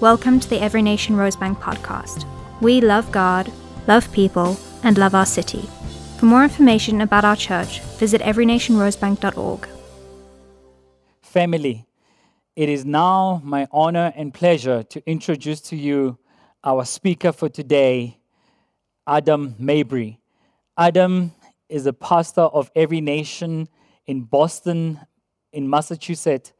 Welcome to the Every Nation Rosebank podcast. We love God, love people, and love our city. For more information about our church, visit everynationrosebank.org. Family, it is now my honor and pleasure to introduce to you our speaker for today, Adam Mabry. Adam is a pastor of Every Nation in Boston, in Massachusetts.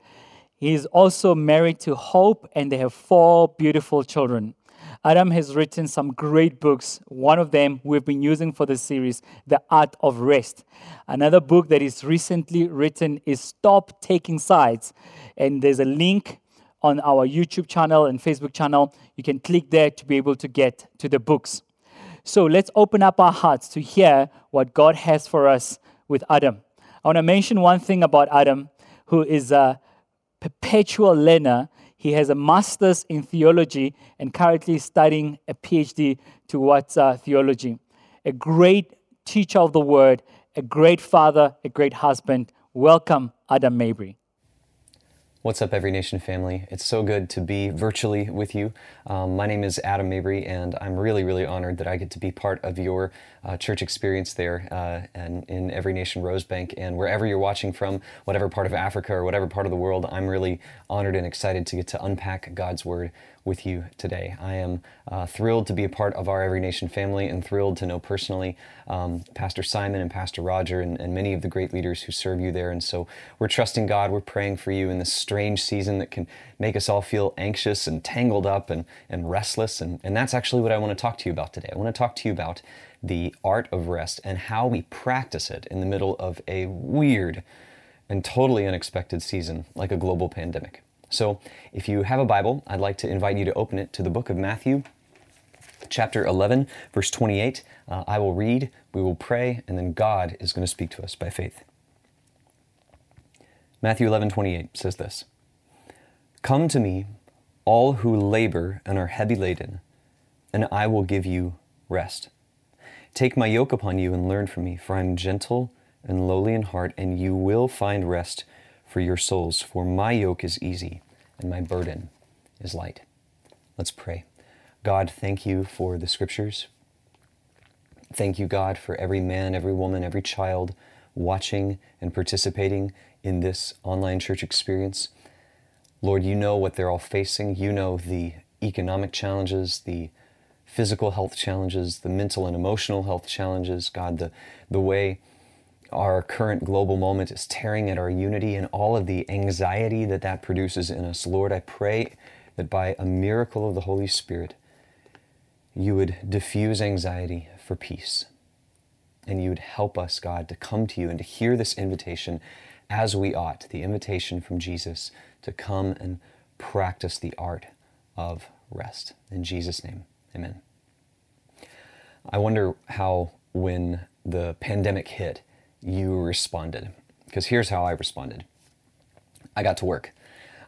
He is also married to Hope, and they have four beautiful children. Adam has written some great books. One of them we've been using for the series, The Art of Rest. Another book that is recently written is Stop Taking Sides. And there's a link on our YouTube channel and Facebook channel. You can click there to be able to get to the books. So let's open up our hearts to hear what God has for us with Adam. I want to mention one thing about Adam, who is a perpetual learner. He has a master's in theology and currently studying a PhD towards uh, theology. A great teacher of the word, a great father, a great husband. Welcome, Adam Mabry. What's up, Every Nation family? It's so good to be virtually with you. Um, my name is Adam Mabry, and I'm really, really honored that I get to be part of your uh, church experience there uh, and in Every Nation Rosebank. And wherever you're watching from, whatever part of Africa or whatever part of the world, I'm really honored and excited to get to unpack God's Word with you today. I am uh, thrilled to be a part of our Every Nation family and thrilled to know personally um, Pastor Simon and Pastor Roger and, and, many of the great leaders who serve you there. And so we're trusting God, we're praying for you in this strange season that can make us all feel anxious and tangled up and, and restless. And, and that's actually what I want to talk to you about today. I want to talk to you about the art of rest and how we practice it in the middle of a weird and totally unexpected season like a global pandemic. So, if you have a Bible, I'd like to invite you to open it to the book of Matthew, chapter 11, verse 28. Uh, I will read, we will pray, and then God is going to speak to us by faith. Matthew 11, 28 says this Come to me, all who labor and are heavy laden, and I will give you rest. Take my yoke upon you and learn from me, for I am gentle and lowly in heart, and you will find rest for your souls, for my yoke is easy and my burden is light. Let's pray. God, thank you for the scriptures. Thank you, God, for every man, every woman, every child watching and participating in this online church experience. Lord, you know what they're all facing. You know the economic challenges, the physical health challenges, the mental and emotional health challenges, God, the, the way our current global moment is tearing at our unity and all of the anxiety that that produces in us. Lord, I pray that by a miracle of the Holy Spirit, you would diffuse anxiety for peace. And you would help us, God, to come to you and to hear this invitation as we ought the invitation from Jesus to come and practice the art of rest. In Jesus' name, amen. I wonder how, when the pandemic hit, you responded. Because here's how I responded I got to work.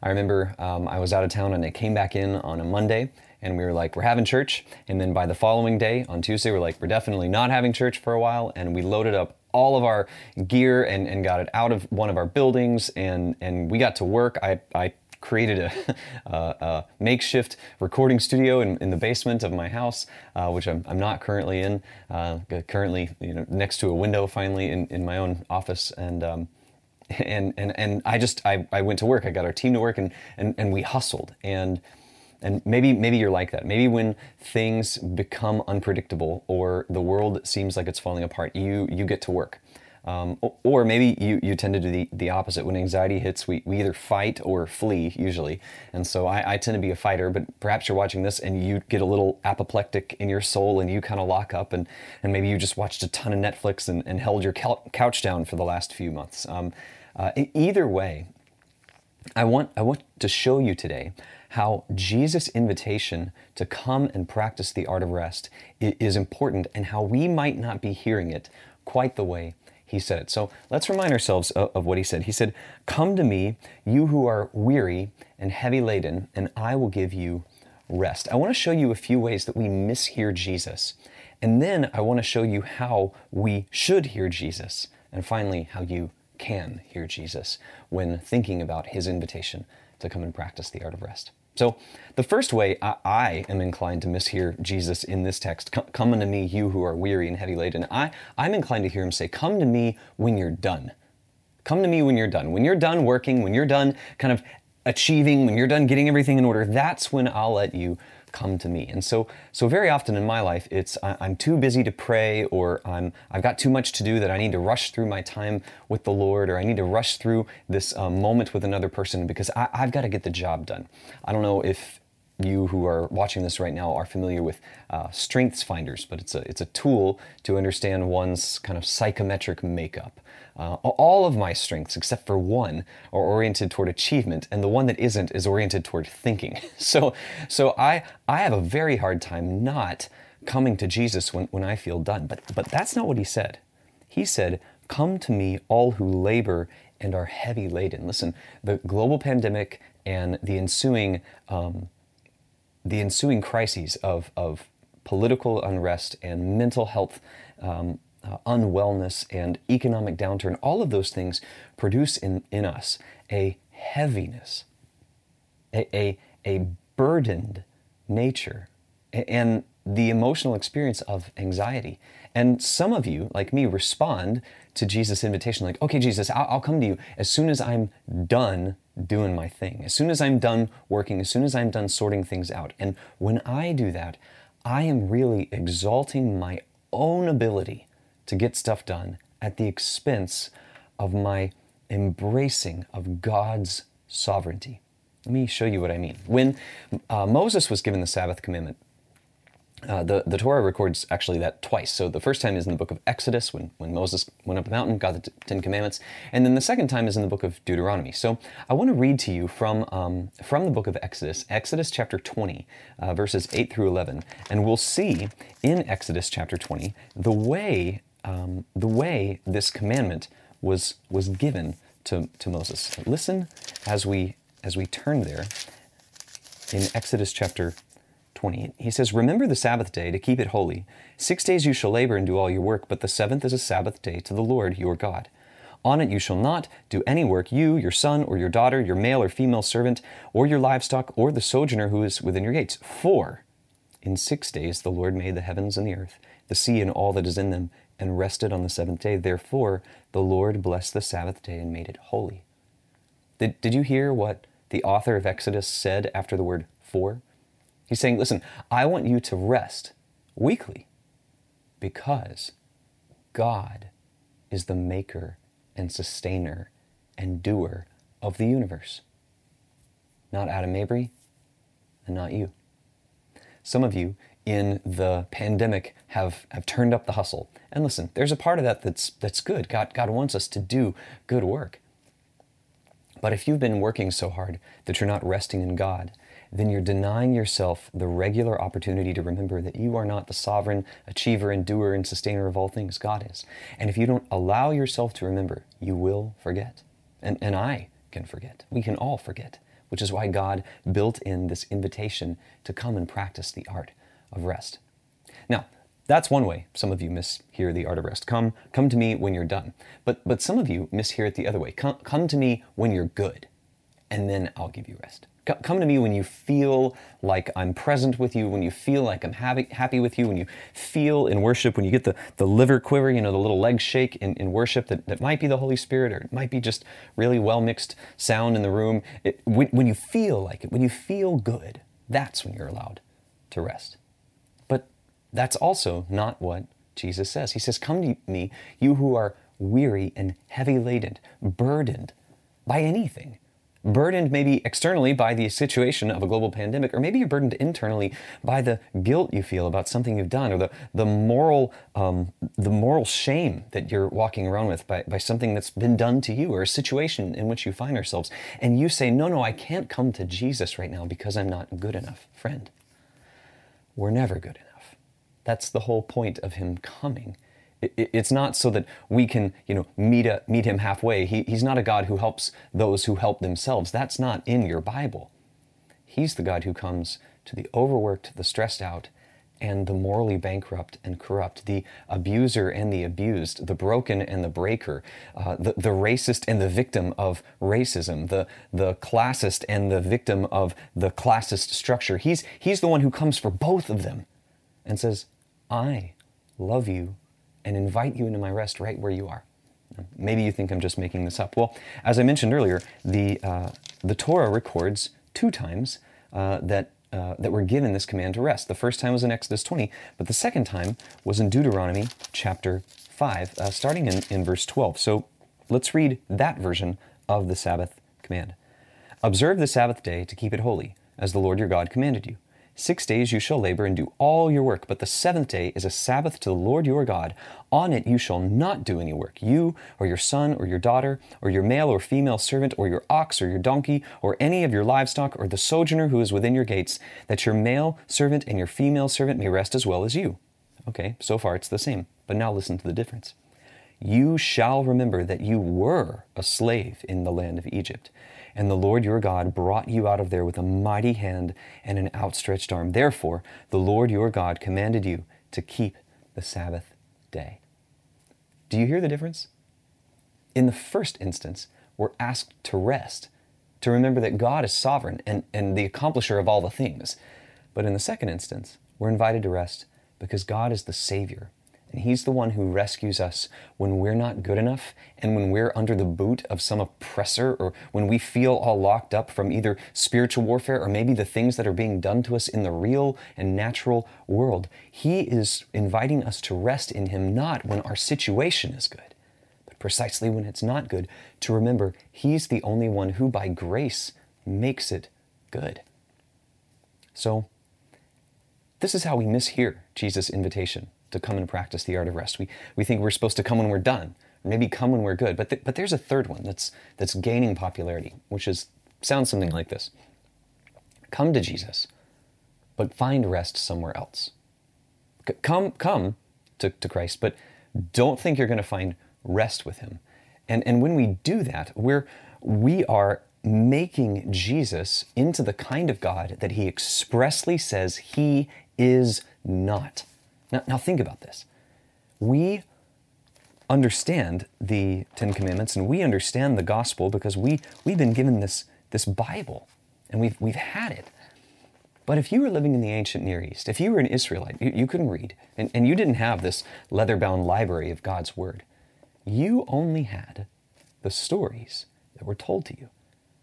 I remember um, I was out of town and I came back in on a Monday and we were like, we're having church. And then by the following day, on Tuesday, we're like, we're definitely not having church for a while. And we loaded up all of our gear and, and got it out of one of our buildings and, and we got to work. I, I created a, a, makeshift recording studio in, in, the basement of my house, uh, which I'm, I'm, not currently in. Uh, currently, you know, next to a window, finally in, in my own office, and um, and and and I just I, I went to work. I got our team to work, and and and we hustled and. And maybe maybe you're like that. Maybe when things become unpredictable or the world seems like it's falling apart, you you get to work. Um, or maybe you, you tend to do the, the opposite. When anxiety hits, we, we either fight or flee, usually. And so I, I tend to be a fighter, but perhaps you're watching this and you get a little apoplectic in your soul and you kind of lock up, and, and maybe you just watched a ton of Netflix and, and held your couch down for the last few months. Um, uh, either way, I want, I want to show you today how Jesus' invitation to come and practice the art of rest is important and how we might not be hearing it quite the way he said it. So let's remind ourselves of, of, what he said. He said, Come to me, you who are weary and heavy laden, and I will give you rest. I want to show you a few ways that we mishear Jesus. And then I want to show you how we should hear Jesus. And finally, how you can hear Jesus when thinking about his invitation to come and practice the art of rest. So, the first way I, I am inclined to mishear Jesus in this text, come unto me, you who are weary and heavy laden, I, I'm inclined to hear him say, Come to me when you're done. Come to me when you're done. When you're done working, when you're done kind of achieving, when you're done getting everything in order, that's when I'll let you come to me. And so, so very often in my life, it's I'm too busy to pray, or I'm I've got too much to do that I need to rush through my time with the Lord, or I need to rush through this um, moment with another person because I, I've got to get the job done. I don't know if you who are watching this right now are familiar with uh, strengths finders, but it's a it's a tool to understand one's kind of psychometric makeup. Uh, all of my strengths, except for one, are oriented toward achievement, and the one that isn't is oriented toward thinking. So, so I, I have a very hard time not coming to Jesus when, when I feel done. But, but that's not what he said. He said, Come to me, all who labor and are heavy laden. Listen, the global pandemic and the ensuing, um, the ensuing crises of, of political unrest and mental health um, uh, unwellness and economic downturn, all of those things produce in, in us a heaviness, a, a, a burdened nature, and the emotional experience of anxiety. And some of you, like me, respond to Jesus' invitation like, okay, Jesus, I'll, I'll, come to you as soon as I'm done doing my thing, as soon as I'm done working, as soon as I'm done sorting things out. And when I do that, I am really exalting my own ability to get stuff done at the expense of my embracing of God's sovereignty. Let me show you what I mean. When uh, Moses was given the Sabbath commandment, uh, the, the Torah records actually that twice. So the first time is in the book of Exodus when, when Moses went up the mountain, got the t- Ten Commandments, and then the second time is in the book of Deuteronomy. So I want to read to you from, um, from the book of Exodus, Exodus chapter 20, uh, verses 8 through 11, and we'll see in Exodus chapter 20 the way um, the way this commandment was, was given to, to Moses. Listen as we, as we turn there in Exodus chapter 20. He says, Remember the Sabbath day to keep it holy. Six days you shall labor and do all your work, but the seventh is a Sabbath day to the Lord your God. On it you shall not do any work, you, your son, or your daughter, your male or female servant, or your livestock, or the sojourner who is within your gates. For in six days the Lord made the heavens and the earth, the sea and all that is in them, and rested on the seventh day. Therefore, the Lord blessed the Sabbath day and made it holy. Did, did you hear what the author of Exodus said after the word for? He's saying, listen, I want you to rest weekly because God is the maker and sustainer and doer of the universe. Not Adam Mabry and not you. Some of you in the pandemic have, have turned up the hustle. And listen, there's a part of that that's, that's good. God, God wants us to do good work. But if you've been working so hard that you're not resting in God, then you're denying yourself the regular opportunity to remember that you are not the sovereign achiever and doer and sustainer of all things. God is. And if you don't allow yourself to remember, you will forget. And, and I can forget. We can all forget, which is why God built in this invitation to come and practice the art of rest. Now, that's one way some of you mishear the art of rest. Come, come to me when you're done. But, but some of you mishear it the other way. Come, come to me when you're good, and then I'll give you rest. Come to me when you feel like I'm present with you, when you feel like I'm happy, happy with you, when you feel in worship, when you get the, the liver quiver, you know, the little leg shake in, in worship that, that might be the Holy Spirit or it might be just really well mixed sound in the room. It, when, when you feel like it, when you feel good, that's when you're allowed to rest. But that's also not what Jesus says. He says, Come to me, you who are weary and heavy laden, burdened by anything. Burdened maybe externally by the situation of a global pandemic, or maybe you're burdened internally by the guilt you feel about something you've done, or the, the, moral, um, the moral shame that you're walking around with by, by something that's been done to you, or a situation in which you find ourselves. And you say, No, no, I can't come to Jesus right now because I'm not good enough. Friend, we're never good enough. That's the whole point of him coming. It's not so that we can, you know, meet, a, meet him halfway. He, he's not a God who helps those who help themselves. That's not in your Bible. He's the God who comes to the overworked, the stressed out, and the morally bankrupt and corrupt, the abuser and the abused, the broken and the breaker, uh, the, the racist and the victim of racism, the, the classist and the victim of the classist structure. He's, he's the one who comes for both of them and says, I love you and invite you into my rest right where you are. Maybe you think I'm just making this up. Well, as I mentioned earlier, the, uh, the Torah records two times uh, that, uh, that we're given this command to rest. The first time was in Exodus 20, but the second time was in Deuteronomy chapter 5, uh, starting in, in verse 12. So let's read that version of the Sabbath command. Observe the Sabbath day to keep it holy, as the Lord your God commanded you. Six days you shall labor and do all your work, but the seventh day is a Sabbath to the Lord your God. On it you shall not do any work, you or your son or your daughter, or your male or female servant, or your ox or your donkey, or any of your livestock, or the sojourner who is within your gates, that your male servant and your female servant may rest as well as you. Okay, so far it's the same, but now listen to the difference. You shall remember that you were a slave in the land of Egypt and the Lord your God brought you out of there with a mighty hand and an outstretched arm. Therefore, the Lord your God commanded you to keep the Sabbath day. Do you hear the difference? In the first instance, we're asked to rest, to remember that God is sovereign and, and the accomplisher of all the things. But in the second instance, we're invited to rest because God is the Savior and He's the one who rescues us when we're not good enough and when we're under the boot of some oppressor or when we feel all locked up from either spiritual warfare or maybe the things that are being done to us in the real and natural world. He is inviting us to rest in Him not when our situation is good, but precisely when it's not good, to remember He's the only one who by grace makes it good. So, this is how we mishear Jesus' invitation to come and practice the art of rest. We, we think we're supposed to come when we're done, maybe come when we're good. But, th- but there's a third one that's, that's gaining popularity, which is sounds something like this Come to Jesus, but find rest somewhere else. C- come, come to, to Christ, but don't think you're going to find rest with Him. And, and when we do that, we're, we are making Jesus into the kind of God that He expressly says He is not. Now, now think about this. We understand the Ten Commandments and we understand the gospel because we, we've been given this, this Bible and we've, we've had it. But if you were living in the ancient Near East, if you were an Israelite, you, you couldn't read, and, and you didn't have this leather bound library of God's Word, you only had the stories that were told to you.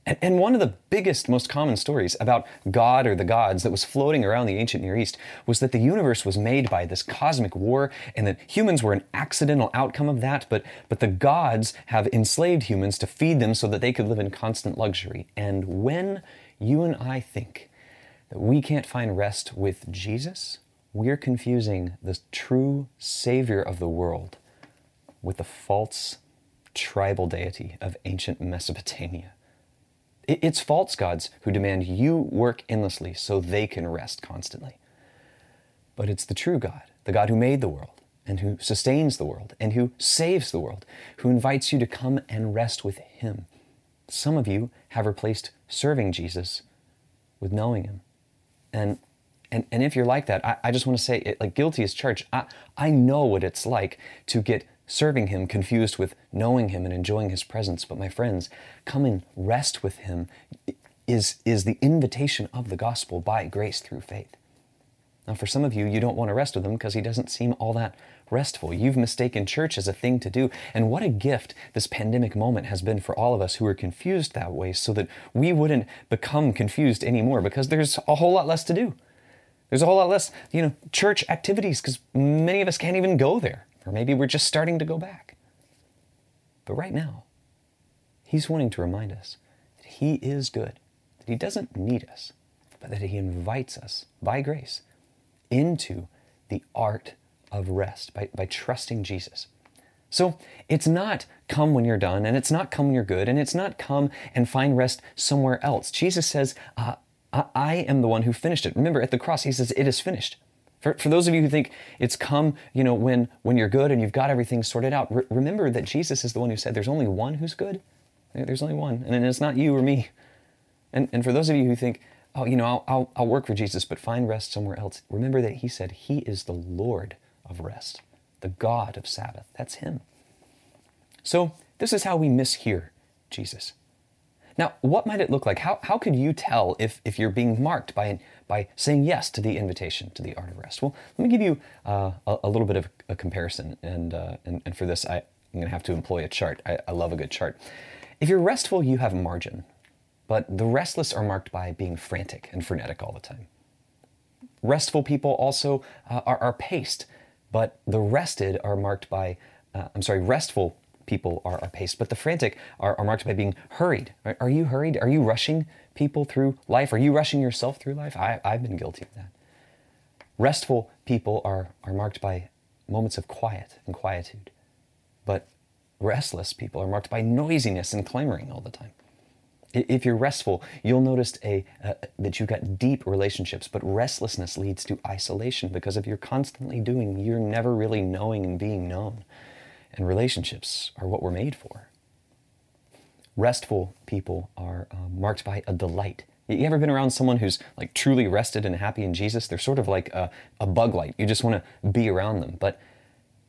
And, one of the biggest, most common stories about God or the gods that was floating around the ancient Near East was that the universe was made by this cosmic war and that humans were an accidental outcome of that, but, but the gods have enslaved humans to feed them so that they could live in constant luxury. And when you and I think that we can't find rest with Jesus, we're confusing the true Savior of the world with the false tribal deity of ancient Mesopotamia. It's false gods who demand you work endlessly so they can rest constantly. But it's the true God, the God who made the world and who sustains the world and who saves the world, who invites you to come and rest with Him. Some of you have replaced serving Jesus with knowing Him. And and, and if you're like that, I, I just want to say, it, like guilty as charged, I, I know what it's like to get serving Him confused with knowing Him and enjoying His presence. But my friends, come and rest with Him is, is the invitation of the gospel by grace through faith. Now, for some of you, you don't want to rest with Him because He doesn't seem all that restful. You've mistaken church as a thing to do. And what a gift this pandemic moment has been for all of us who are confused that way so that we wouldn't become confused anymore because there's a whole lot less to do. There's a whole lot less, you know, church activities because many of us can't even go there. Or maybe we're just starting to go back. But right now, He's wanting to remind us that He is good, that He doesn't need us, but that He invites us by grace into the art of rest by, by trusting Jesus. So it's not come when you're done, and it's not come when you're good, and it's not come and find rest somewhere else. Jesus says, uh, I am the one who finished it. Remember, at the cross, He says, It is finished. For, for those of you who think it's come, you know, when, when you're good and you've got everything sorted out, re- remember that Jesus is the one who said there's only one who's good. There's only one, and it's not you or me. And, and for those of you who think, oh, you know, I'll, I'll, I'll work for Jesus, but find rest somewhere else. Remember that he said he is the Lord of rest, the God of Sabbath. That's him. So this is how we mishear Jesus. Now, what might it look like? How, how could you tell if, if you're being marked by, by saying yes to the invitation to the art of rest? Well, let me give you uh, a, a, little bit of a comparison. And, uh, and, and for this, I, I'm going to have to employ a chart. I, I love a good chart. If you're restful, you have margin. But the restless are marked by being frantic and frenetic all the time. Restful people also uh, are, are, paced, but the rested are marked by, uh, I'm sorry, restful people are, are paced, but the frantic are, are marked by being hurried. Are, you hurried? Are you rushing people through life? Are you rushing yourself through life? I, I've been guilty of that. Restful people are, are marked by moments of quiet and quietude, but restless people are marked by noisiness and clamoring all the time. If you're restful, you'll notice a, uh, that you've got deep relationships, but restlessness leads to isolation because if you're constantly doing, you're never really knowing and being known. And relationships are what we're made for. Restful people are uh, marked by a delight. You ever been around someone who's like truly rested and happy in Jesus? They're sort of like a, a bug light. You just want to be around them. But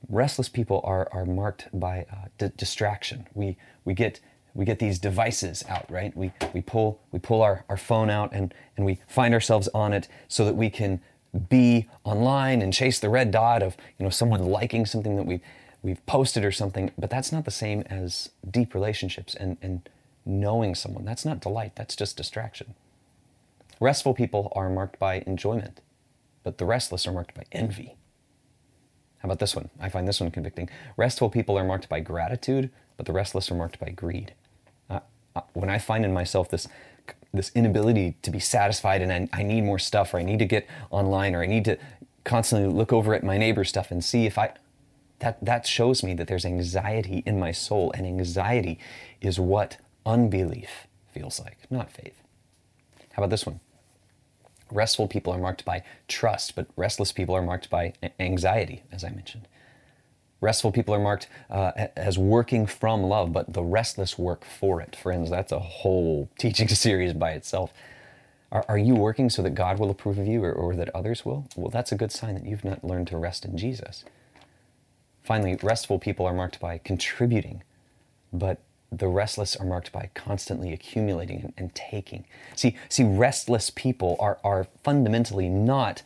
restless people are, are marked by uh, d- distraction. We, we, get, we get these devices out, right? We, we pull, we pull our, our phone out and, and we find ourselves on it so that we can be online and chase the red dot of you know, someone liking something that we've, we've posted or something. But that's not the same as deep relationships and, and knowing someone. That's not delight, that's just distraction. Restful people are marked by enjoyment, but the restless are marked by envy how about this one? I find this one convicting. Restful people are marked by gratitude, but the restless are marked by greed. Uh, uh, when I find in myself this this inability to be satisfied and I, I, need more stuff or I need to get online or I need to constantly look over at my neighbor's stuff and see if I that that shows me that there's anxiety in my soul and anxiety is what unbelief feels like, not faith. How about this one? Restful people are marked by trust, but restless people are marked by anxiety, as I mentioned. Restful people are marked uh, as working from love, but the restless work for it. Friends, that's a whole teaching series by itself. Are, are you working so that God will approve of you or, or that others will? Well, that's a good sign that you've not learned to rest in Jesus. Finally, restful people are marked by contributing, but the restless are marked by constantly accumulating and, and, taking. See, see, restless people are, are fundamentally not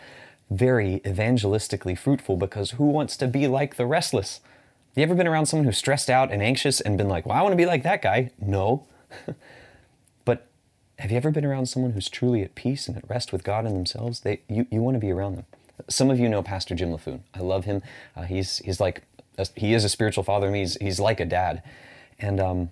very evangelistically fruitful because who wants to be like the restless? Have you ever been around someone who's stressed out and anxious and been like, well, I want to be like that guy? No. but have you ever been around someone who's truly at peace and at rest with God and themselves? They, you, you want to be around them. Some of you know Pastor Jim Laffoon. I love him. Uh, he's, he's like, a, he is a spiritual father to me. He's, he's like a dad. And um,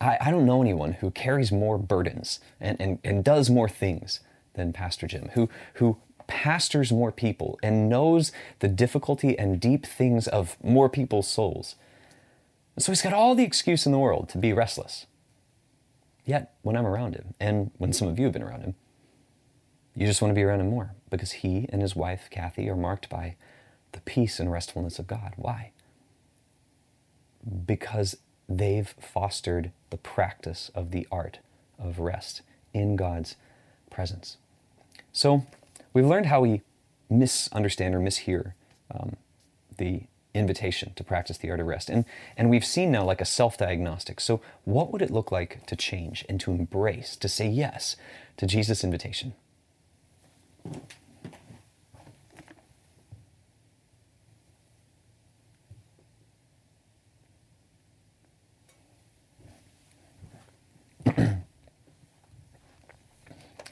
I, I don't know anyone who carries more burdens and, and, and does more things than Pastor Jim, who, who pastors more people and knows the difficulty and deep things of more people's souls. so he's got all the excuse in the world to be restless. Yet, when I'm around him, and when some of you have been around him, you just want to be around him more because he and his wife, Kathy, are marked by the peace and restfulness of God. Why? Because they've fostered the practice of the art of rest in God's presence. So we've learned how we misunderstand or mishear um, the invitation to practice the art of rest. And, and we've seen now like a self diagnostic. So, what would it look like to change and to embrace, to say yes to Jesus' invitation?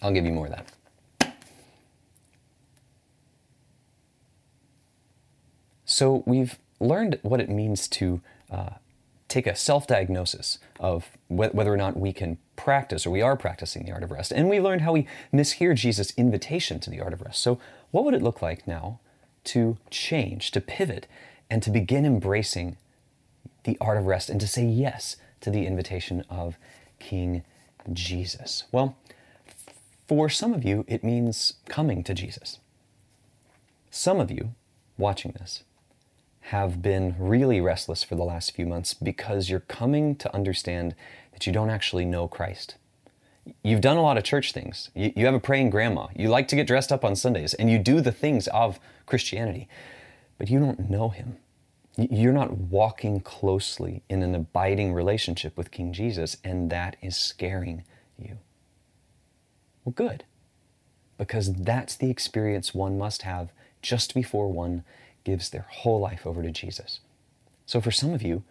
I'll give you more of that. So we've learned what it means to uh, take a self diagnosis of wh- whether or not we can practice or we are practicing the art of rest. And we learned how we mishear Jesus' invitation to the art of rest. So, what would it look like now to change, to pivot, and to begin embracing the art of rest and to say yes to the invitation of King Jesus? Well, for some of you, it means coming to Jesus. Some of you watching this have been really restless for the last few months because you're coming to understand that you don't actually know Christ. You've done a lot of church things. You, have a praying grandma. You like to get dressed up on Sundays, and you do the things of Christianity, but you don't know Him. You're not walking closely in an abiding relationship with King Jesus, and that is scaring you. Well, good, because that's the experience one must have just before one gives their whole life over to Jesus. So, for some of you,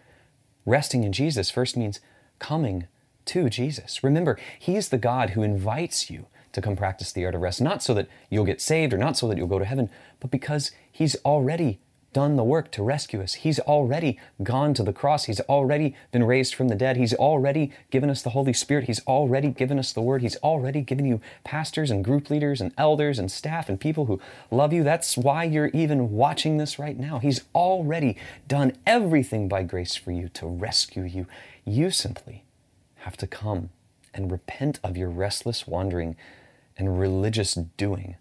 resting in Jesus first means coming to Jesus. Remember, He's the God who invites you to come practice the art of rest, not so that you'll get saved or not so that you'll go to heaven, but because He's already done the work to rescue us. He's already gone to the cross. He's already been raised from the dead. He's already given us the Holy Spirit. He's already given us the Word. He's already given you pastors and group leaders and elders and staff and people who love you. That's why you're even watching this right now. He's already done everything by grace for you to rescue you. You simply have to come and repent of your restless wandering and religious doing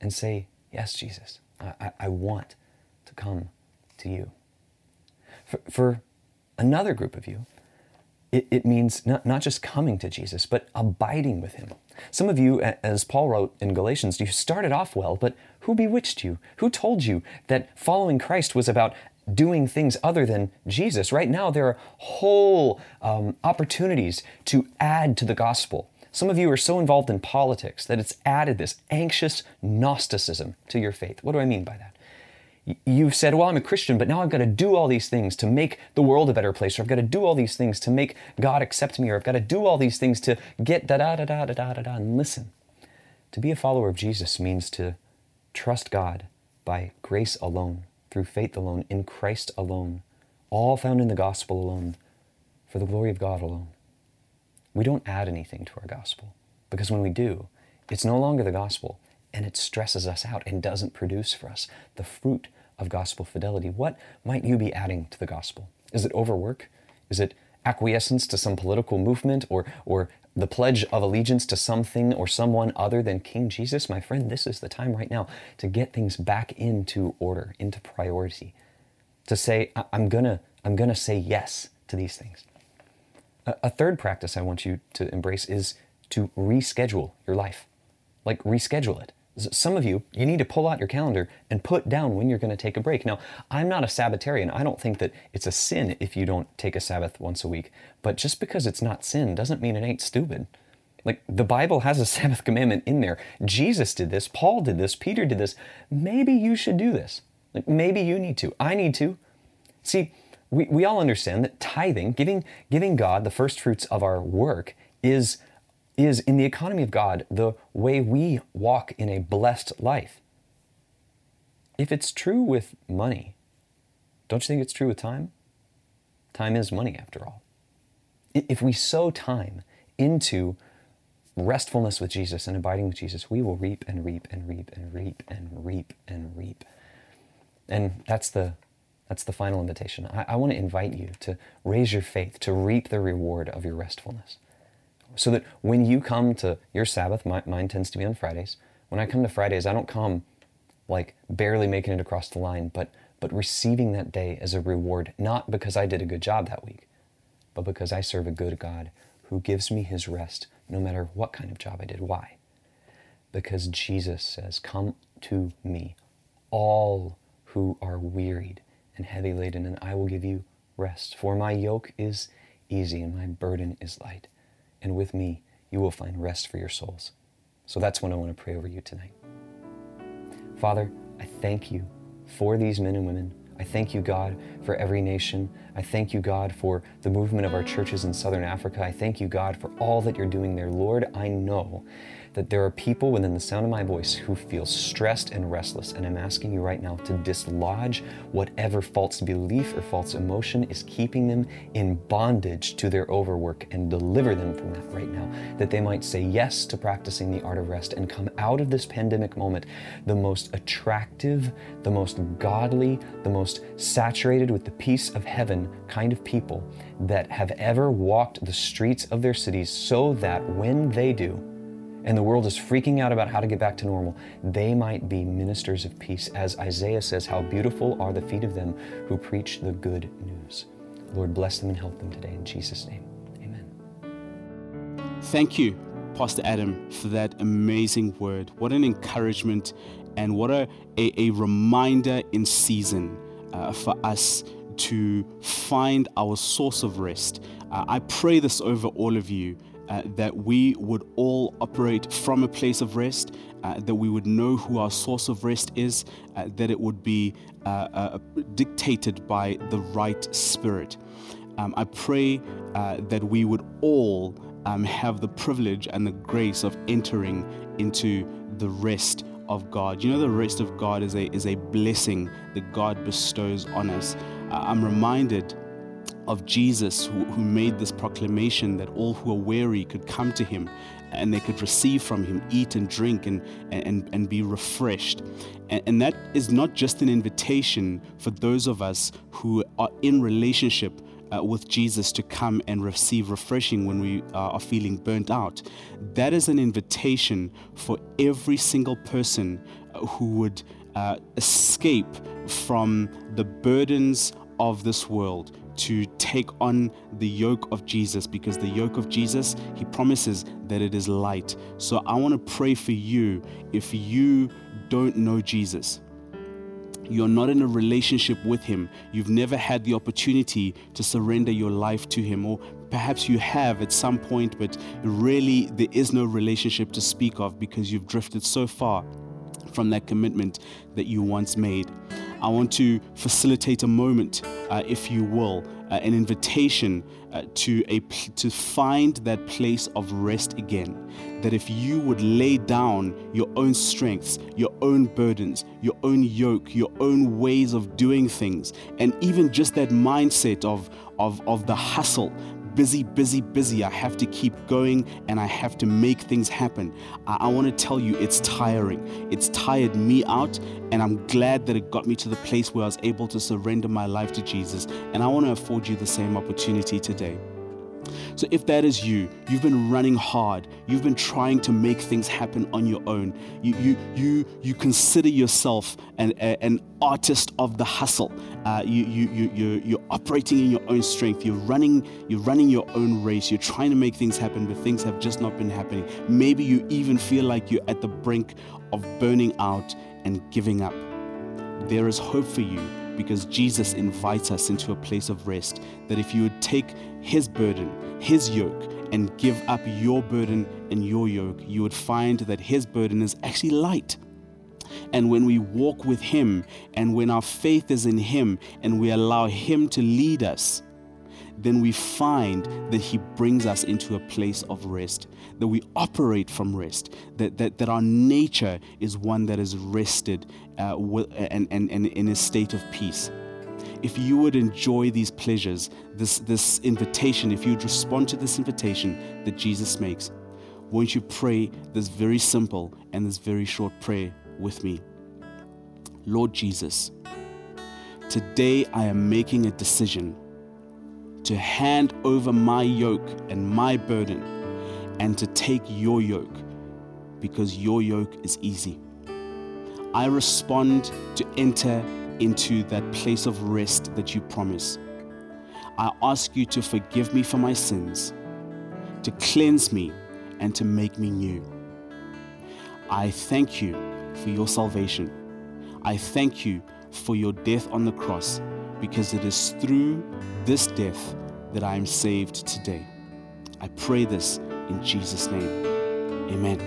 and say, Yes, Jesus, I, I, I want come to you. For, for another group of you, it, it means not, not just coming to Jesus, but abiding with Him. Some of you, as Paul wrote in Galatians, you started off well, but who bewitched you? Who told you that following Christ was about doing things other than Jesus? Right now, there are whole um, opportunities to add to the gospel. Some of you are so involved in politics that it's added this anxious Gnosticism to your faith. What do I mean by that? You've said, well, I'm a Christian, but now I've got to do all these things to make the world a better place, or I've got to do all these things to make God accept me, or I've got to do all these things to get da da da da da da da da. And listen, to be a follower of Jesus means to trust God by grace alone, through faith alone, in Christ alone, all found in the gospel alone, for the glory of God alone. We don't add anything to our gospel, because when we do, it's no longer the gospel, and it stresses us out and doesn't produce for us the fruit of gospel fidelity. What might you be adding to the gospel? Is it overwork? Is it acquiescence to some political movement or, or the pledge of allegiance to something or someone other than King Jesus? My friend, this is the time right now to get things back into order, into priority. To say, I'm gonna, I'm gonna say yes to these things. A, a third practice I want you to embrace is to reschedule your life. Like reschedule it. Some of you, you need to pull out your calendar and put down when you're going to take a break. Now, I'm not a Sabbatarian. I don't think that it's a sin if you don't take a Sabbath once a week. But just because it's not sin doesn't mean it ain't stupid. Like the Bible has a Sabbath commandment in there. Jesus did this, Paul did this, Peter did this. Maybe you should do this. Like maybe you need to. I need to. See, we, we all understand that tithing, giving, giving God the first fruits of our work, is is in the economy of God the way we walk in a blessed life. If it's true with money, don't you think it's true with time? Time is money, after all. If we sow time into restfulness with Jesus and abiding with Jesus, we will reap and reap and reap and reap and reap and reap. And that's the that's the final invitation. I, I want to invite you to raise your faith, to reap the reward of your restfulness. So that when you come to your Sabbath, my, mine tends to be on Fridays. When I come to Fridays, I don't come like barely making it across the line, but but receiving that day as a reward, not because I did a good job that week, but because I serve a good God who gives me his rest no matter what kind of job I did. Why? Because Jesus says, Come to me, all who are wearied and heavy laden, and I will give you rest. For my yoke is easy and my burden is light and with me, you will find rest for your souls. So that's what I want to pray over you tonight. Father, I thank you for these men and women. I thank you, God, for every nation. I thank you, God, for the movement of our churches in Southern Africa. I thank you, God, for all that you're doing there. Lord, I know that there are people within the sound of my voice who feel stressed and restless. And I'm asking you right now to dislodge whatever false belief or false emotion is keeping them in bondage to their overwork and deliver them from that right now. That they might say yes to practicing the art of rest and come out of this pandemic moment the most attractive, the most godly, the most saturated with the peace of heaven kind of people that have ever walked the streets of their cities so that when they do, and the world is freaking out about how to get back to normal, they might be ministers of peace. As Isaiah says, How beautiful are the feet of them who preach the good news. Lord, bless them and help them today in Jesus' name. Amen. Thank you Pastor Adam, for that amazing word. What an encouragement and what a, a, a reminder in season uh, for us to find our source of rest. Uh, I pray this over all of you. Uh, that we would all operate from a place of rest, uh, that we would know who our source of rest is, uh, that it would be uh, uh, dictated by the right spirit. Um, I pray uh, that we would all um, have the privilege and the grace of entering into the rest of God. You know, the rest of God is a, is a blessing that God bestows on us. I'm reminded of Jesus who, who made this proclamation that all who are weary could come to him and they could receive from him, eat and drink and, and, and be refreshed. And, and that is not just an invitation for those of us who are in relationship uh, with Jesus to come and receive refreshing when we uh, are feeling burnt out. That is an invitation for every single person uh, who would uh, escape from the burdens of this world to take on the yoke of Jesus because the yoke of Jesus, he promises that it is light. So I want to pray for you if you don't know Jesus. You're not in a relationship with Him. You've never had the opportunity to surrender your life to Him, or perhaps you have at some point, but really there is no relationship to speak of because you've drifted so far from that commitment that you once made. I want to facilitate a moment, uh, if you will, uh, an invitation uh, to a to find that place of rest again. That if you would lay down your own strengths, your own burdens, your own yoke, your own ways of doing things, and even just that mindset of of, of the hustle busy, busy, busy. I have to keep going and I have to make things happen. I, I want to tell you, it's tiring. It's tired me out, and I'm glad that it got me to the place where I was able to surrender my life to Jesus. And I want to afford you the same opportunity today. So if that is you, you've been running hard, you've been trying to make things happen on your own. You you you you consider yourself an an artist of the hustle. Uh, you you you you're, you're operating in your own strength. You're running you're running your own race. You're trying to make things happen, but things have just not been happening. Maybe you even feel like you're at the brink of burning out and giving up. There is hope for you because Jesus invites us into a place of rest. That if you would take His burden, His yoke, and give up your burden and your yoke, you would find that His burden is actually light. And when we walk with Him, and when our faith is in Him, and we allow Him to lead us, then we find that He brings us into a place of rest, that we operate from rest, that, that, that our nature is one that is rested uh, and, and, and in a state of peace. If you would enjoy these pleasures, this, this invitation, if you would respond to this invitation that Jesus makes, won't you pray this very simple and this very short prayer with me? Lord Jesus, today I am making a decision to hand over my yoke and my burden and to take your yoke because your yoke is easy. I respond to enter into that place of rest that you promise. I ask you to forgive me for my sins, to cleanse me, and to make me new. I thank you for your salvation. I thank you for your death on the cross because it is through this death that I am saved today. I pray this in Jesus' name. Amen.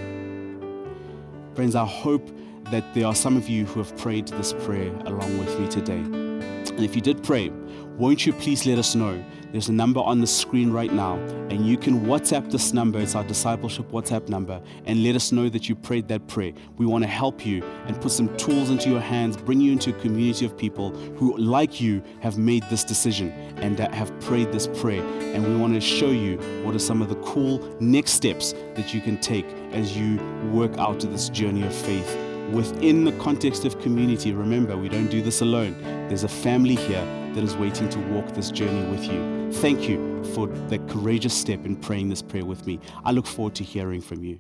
Friends, I hope that there are some of you who have prayed this prayer along with me today. And if you did pray, won't you please let us know? There's a number on the screen right now, and you can WhatsApp this number. It's our discipleship WhatsApp number, and let us know that you prayed that prayer. We want to help you and put some tools into your hands, bring you into a community of people who, like you, have made this decision and that have prayed this prayer. And we want to show you what are some of the cool next steps that you can take as you work out this journey of faith within the context of community. Remember, we don't do this alone. There's a family here that is waiting to walk this journey with you. Thank you for the courageous step in praying this prayer with me. I look forward to hearing from you.